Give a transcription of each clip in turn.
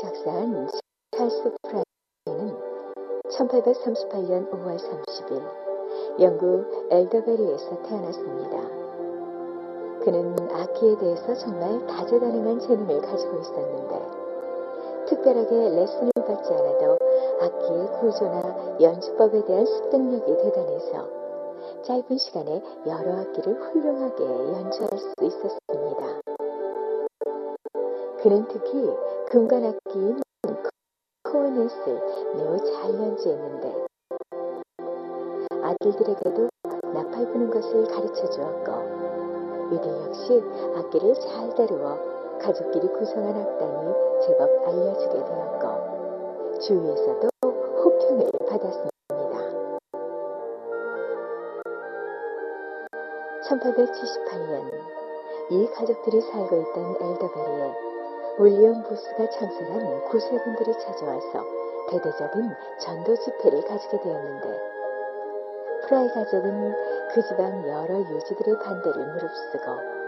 작사한 찰스 프라이는 1838년 5월 30일 영국 엘더베리에서 태어났습니다. 그는 악기에 대해서 정말 다재다능한 재능을 가지고 있었는데 특별하게 레슨을 받지 않아도 악기의 구조나 연주법에 대한 습득력이 대단해서 짧은 시간에 여러 악기를 훌륭하게 연주할 수 있었습니다. 그는 특히 금관악기인 코어넷을 매우 잘 연주했는데 아들들에게도 나팔 부는 것을 가르쳐 주었고 이들 역시 악기를 잘 다루어 가족끼리 구성한 악단이 제법 알려지게 되었고 주위에서도 호평을 받았습니다. 1878년 이 가족들이 살고 있던 엘더베리에 윌리엄 보스가 창설한 구세군들이 찾아와서 대대적인 전도 집회를 가지게 되었는데 프라이 가족은 그 지방 여러 유지들의 반대를 무릅쓰고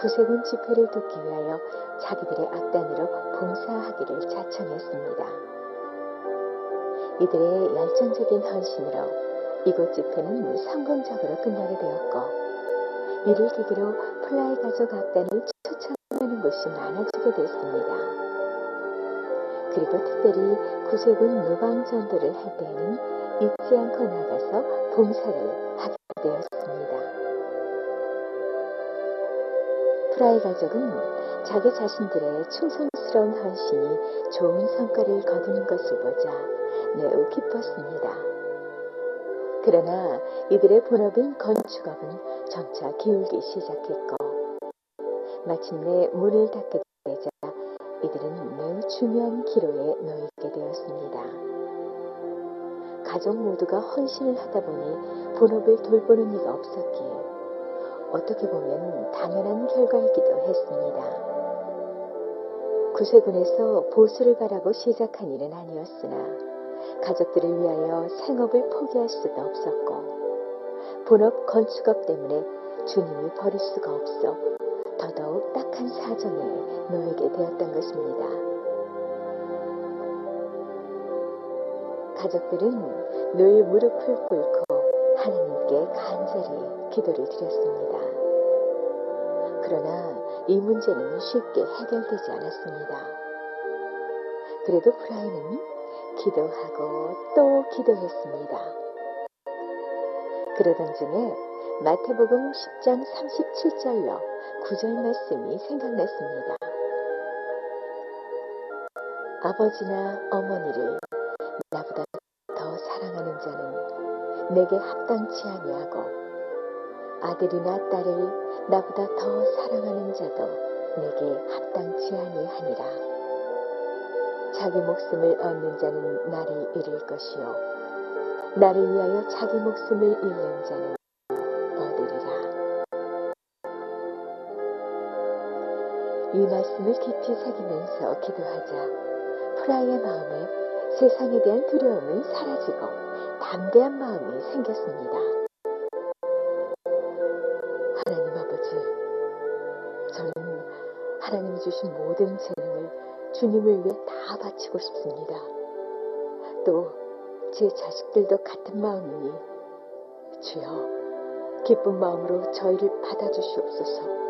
구세군 집회를 돕기 위하여 자기들의 악단으로 봉사하기를 자청했습니다. 이들의 열정적인 헌신으로 이곳 집회는 성공적으로 끝나게 되었고 이를 계기로 플라이 가족 악단을 곳이 많아지게 됐습니다. 그리고 특별히 구세군 노방전도를 할 때에는 잊지 않고 나가서 봉사를 하게 되었습니다. 플라이 가족은 자기 자신들의 충성스러운 헌신이 좋은 성과를 거두는 것을 보자 매우 기뻤습니다. 그러나 이들의 본업인 건축업은 점차 기울기 시작했고 마침내 문을 닫게 되자 이들은 매우 중요한 기로에 놓이게 되었습니다. 가족 모두가 헌신을 하다 보니 본업을 돌보는 이가 없었기에 어떻게 보면 당연한 결과이기도 했습니다. 구세군에서 보수를 바라고 시작한 일은 아니었으나 가족들을 위하여 생업을 포기할 수도 없었고 본업 건축업 때문에 주님을 버릴 수가 없어 더더욱 딱한 사정에 놓이게 되었던 것입니다. 가족들은 늘 무릎을 꿇고 하나님께 간절히 기도를 드렸습니다. 그러나 이 문제는 쉽게 해결되지 않았습니다. 그래도 프라이는 기도하고 또 기도했습니다. 그러던 중에 마태복음 10장 37절로 9절 말씀이 생각났습니다. 아버지나 어머니를 나보다 더 사랑하는 자는 내게 합당치 아니하고 아들이나 딸을 나보다 더 사랑하는 자도 내게 합당치 아니하니라. 자기 목숨을 얻는 자는 나를 잃을 것이요 나를 위하여 자기 목숨을 잃는 자는 이 말씀을 깊이 새기면서 기도하자 프라이의 마음에 세상에 대한 두려움은 사라지고 담대한 마음이 생겼습니다. 하나님 아버지, 저는 하나님이 주신 모든 재능을 주님을 위해 다 바치고 싶습니다. 또 제 자식들도 같은 마음이니 주여 기쁜 마음으로 저희를 받아주시옵소서.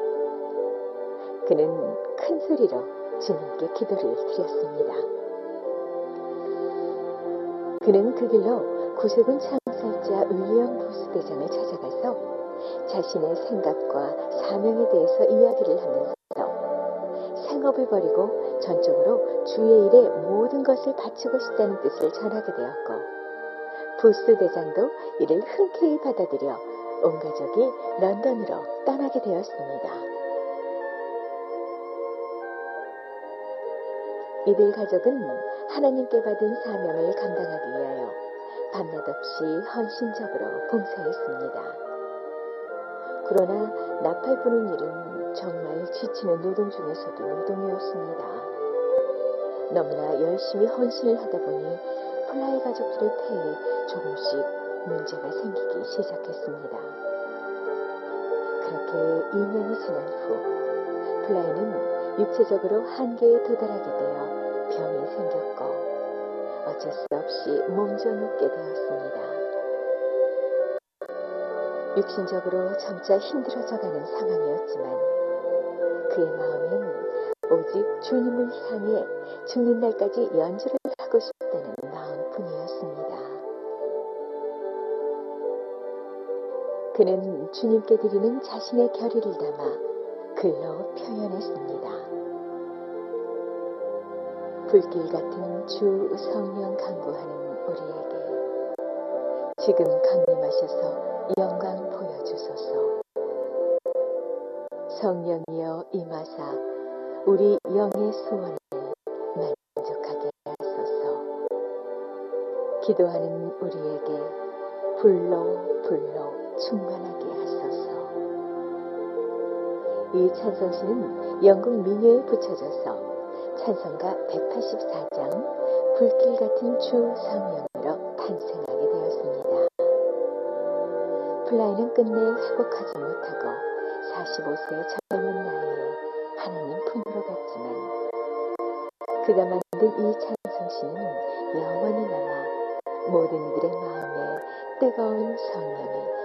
그는 큰 소리로 주님께 기도를 드렸습니다. 그는 그 길로 구세군 창설자 윌리엄 보스 대장을 찾아가서 자신의 생각과 사명에 대해서 이야기를 하면서 생업을 버리고 전적으로 주의 일에 모든 것을 바치고 싶다는 뜻을 전하게 되었고 부스 대장도 이를 흔쾌히 받아들여 온 가족이 런던으로 떠나게 되었습니다. 이들 가족은 하나님께 받은 사명을 감당하기 위하여 밤낮 없이 헌신적으로 봉사했습니다. 그러나 나팔 부는 일은 정말 지치는 노동 중에서도 노동이었습니다. 너무나 열심히 헌신을 하다 보니 플라이 가족들의 폐에 조금씩 문제가 생기기 시작했습니다. 그렇게 2년이 지난 후 플라이는 육체적으로 한계에 도달하게 되어 병이 생겼고 어쩔 수 없이 몸져 눕게 되었습니다. 육신적으로 점차 힘들어져가는 상황이었지만 그의 마음엔 오직 주님을 향해 죽는 날까지 연주를 하고 싶다는 마음뿐이었습니다. 그는 주님께 드리는 자신의 결의를 담아 글로 표현했습니다. 불길 같은 주 성령 강구하는 우리에게 지금 강림하셔서 영광 보여주소서. 성령이여 임하사 우리 영의 소원을 만족하게 하소서. 기도하는 우리에게 불로 불로 충만하게 하소서. 이 찬송시는 영국 민요에 붙여져서 찬송가 184장 불길 같은 주 성령으로 탄생하게 되었습니다. 플라이는 끝내 회복하지 못하고 45세의 젊은 나이에 하나님 품으로 갔지만 그가 만든 이 찬송시는 영원히 남아 모든 이들의 마음에 뜨거운 성령이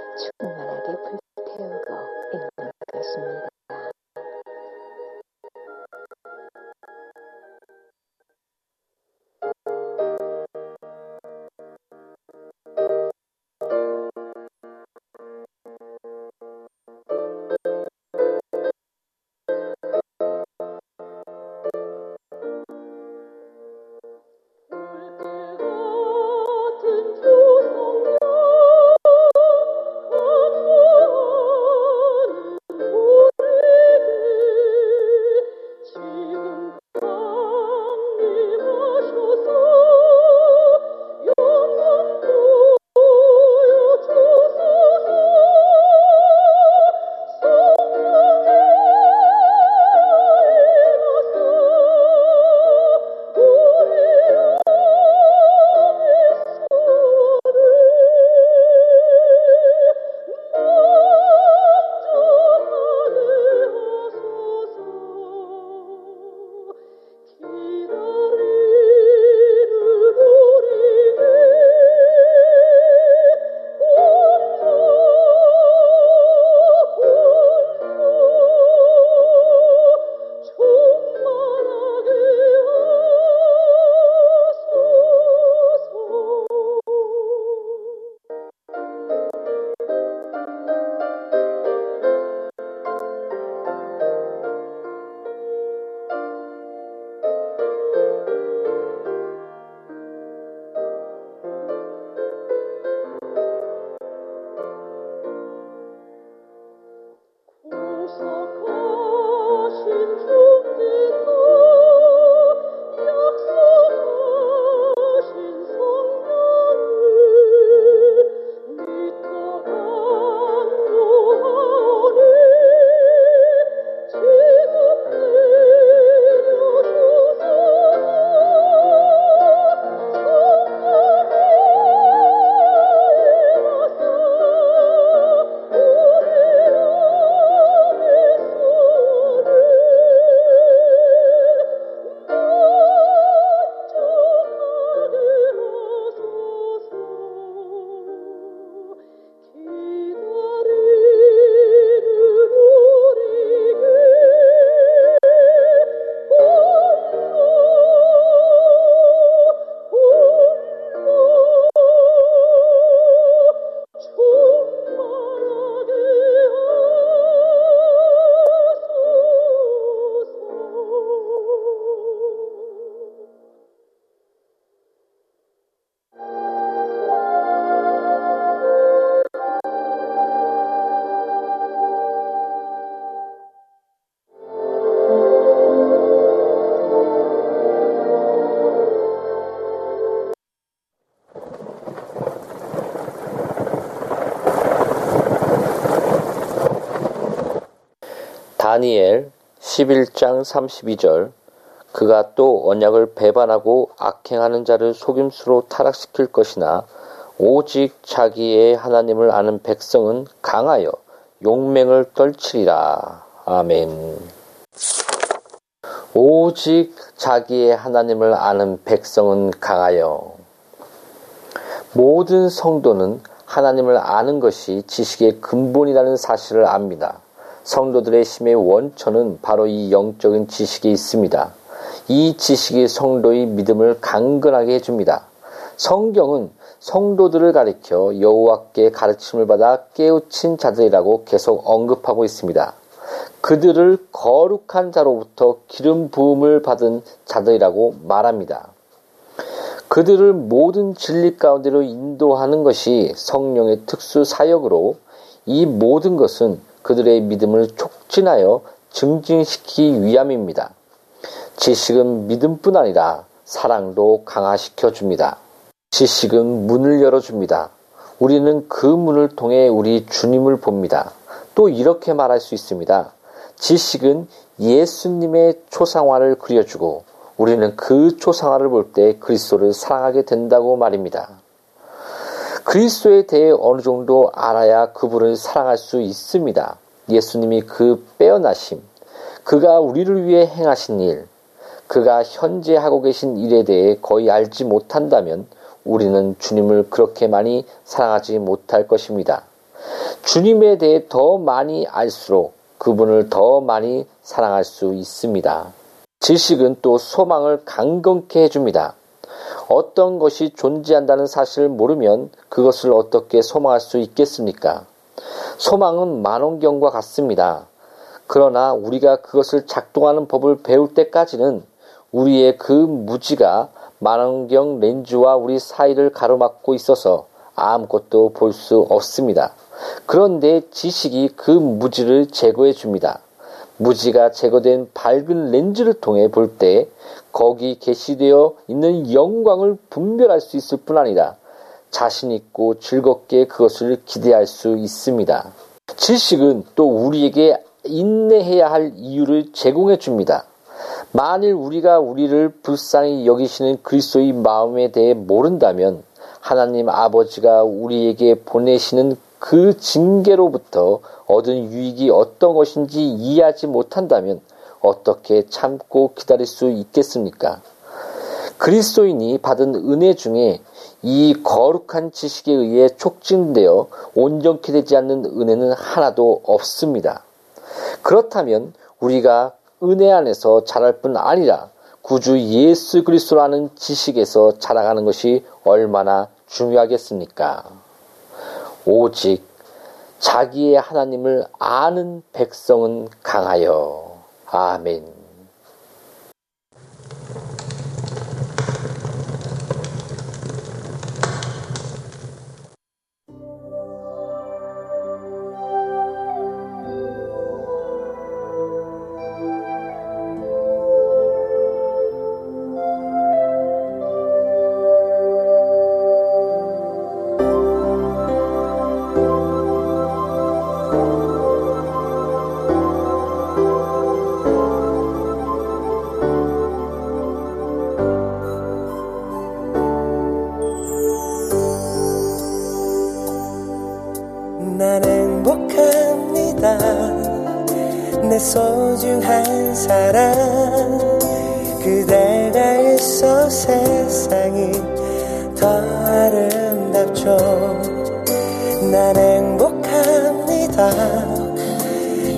다니엘 11장 32절 그가 또 언약을 배반하고 악행하는 자를 속임수로 타락시킬 것이나 오직 자기의 하나님을 아는 백성은 강하여 용맹을 떨치리라. 아멘. 오직 자기의 하나님을 아는 백성은 강하여 모든 성도는 하나님을 아는 것이 지식의 근본이라는 사실을 압니다. 성도들의 힘의 원천은 바로 이 영적인 지식에 있습니다. 이 지식이 성도의 믿음을 강건하게 해줍니다. 성경은 성도들을 가리켜 여호와께 가르침을 받아 깨우친 자들이라고 계속 언급하고 있습니다. 그들을 거룩한 자로부터 기름 부음을 받은 자들이라고 말합니다. 그들을 모든 진리 가운데로 인도하는 것이 성령의 특수 사역으로 이 모든 것은 그들의 믿음을 촉진하여 증진시키기 위함입니다. 지식은 믿음뿐 아니라 사랑도 강화시켜 줍니다. 지식은 문을 열어줍니다. 우리는 그 문을 통해 우리 주님을 봅니다. 또 이렇게 말할 수 있습니다. 지식은 예수님의 초상화를 그려주고 우리는 그 초상화를 볼 때 그리스도를 사랑하게 된다고 말입니다. 그리스도에 대해 어느 정도 알아야 그분을 사랑할 수 있습니다. 예수님이 그 빼어나심, 그가 우리를 위해 행하신 일, 그가 현재 하고 계신 일에 대해 거의 알지 못한다면 우리는 주님을 그렇게 많이 사랑하지 못할 것입니다. 주님에 대해 더 많이 알수록 그분을 더 많이 사랑할 수 있습니다. 지식은 또 소망을 강건케 해줍니다. 어떤 것이 존재한다는 사실을 모르면 그것을 어떻게 소망할 수 있겠습니까? 소망은 만원경과 같습니다. 그러나 우리가 그것을 작동하는 법을 배울 때까지는 우리의 그 무지가 만원경 렌즈와 우리 사이를 가로막고 있어서 아무것도 볼 수 없습니다. 그런데 지식이 그 무지를 제거해 줍니다. 무지가 제거된 밝은 렌즈를 통해 볼 때 거기 게시되어 있는 영광을 분별할 수 있을 뿐 아니라 자신 있고 즐겁게 그것을 기대할 수 있습니다. 지식은 또 우리에게 인내해야 할 이유를 제공해 줍니다. 만일 우리가 우리를 불쌍히 여기시는 그리스도의 마음에 대해 모른다면 하나님 아버지가 우리에게 보내시는 그 징계로부터 얻은 유익이 어떤 것인지 이해하지 못한다면 어떻게 참고 기다릴 수 있겠습니까? 그리스도인이 받은 은혜 중에 이 거룩한 지식에 의해 촉진되어 온전케 되지 않는 은혜는 하나도 없습니다. 그렇다면 우리가 은혜 안에서 자랄 뿐 아니라 구주 예수 그리스도라는 지식에서 자라가는 것이 얼마나 중요하겠습니까? 오직 자기의 하나님을 아는 백성은 강하여. 아멘.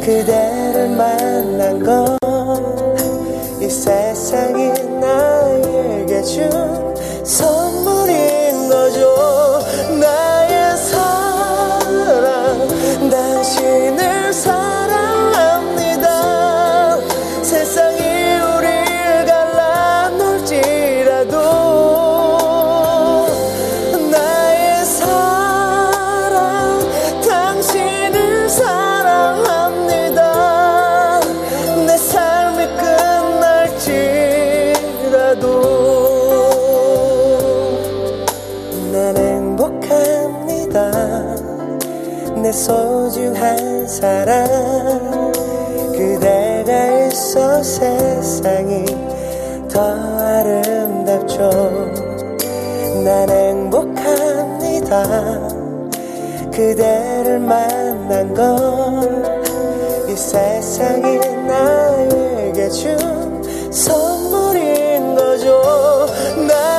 그대를 만난 건 이 세상이 나에게 준 선 소중한 사람 그대가 있어 세상이 더 아름답죠. 난 행복합니다. 그대를 만난 건 이 세상이 나에게 준 선물인 거죠. 나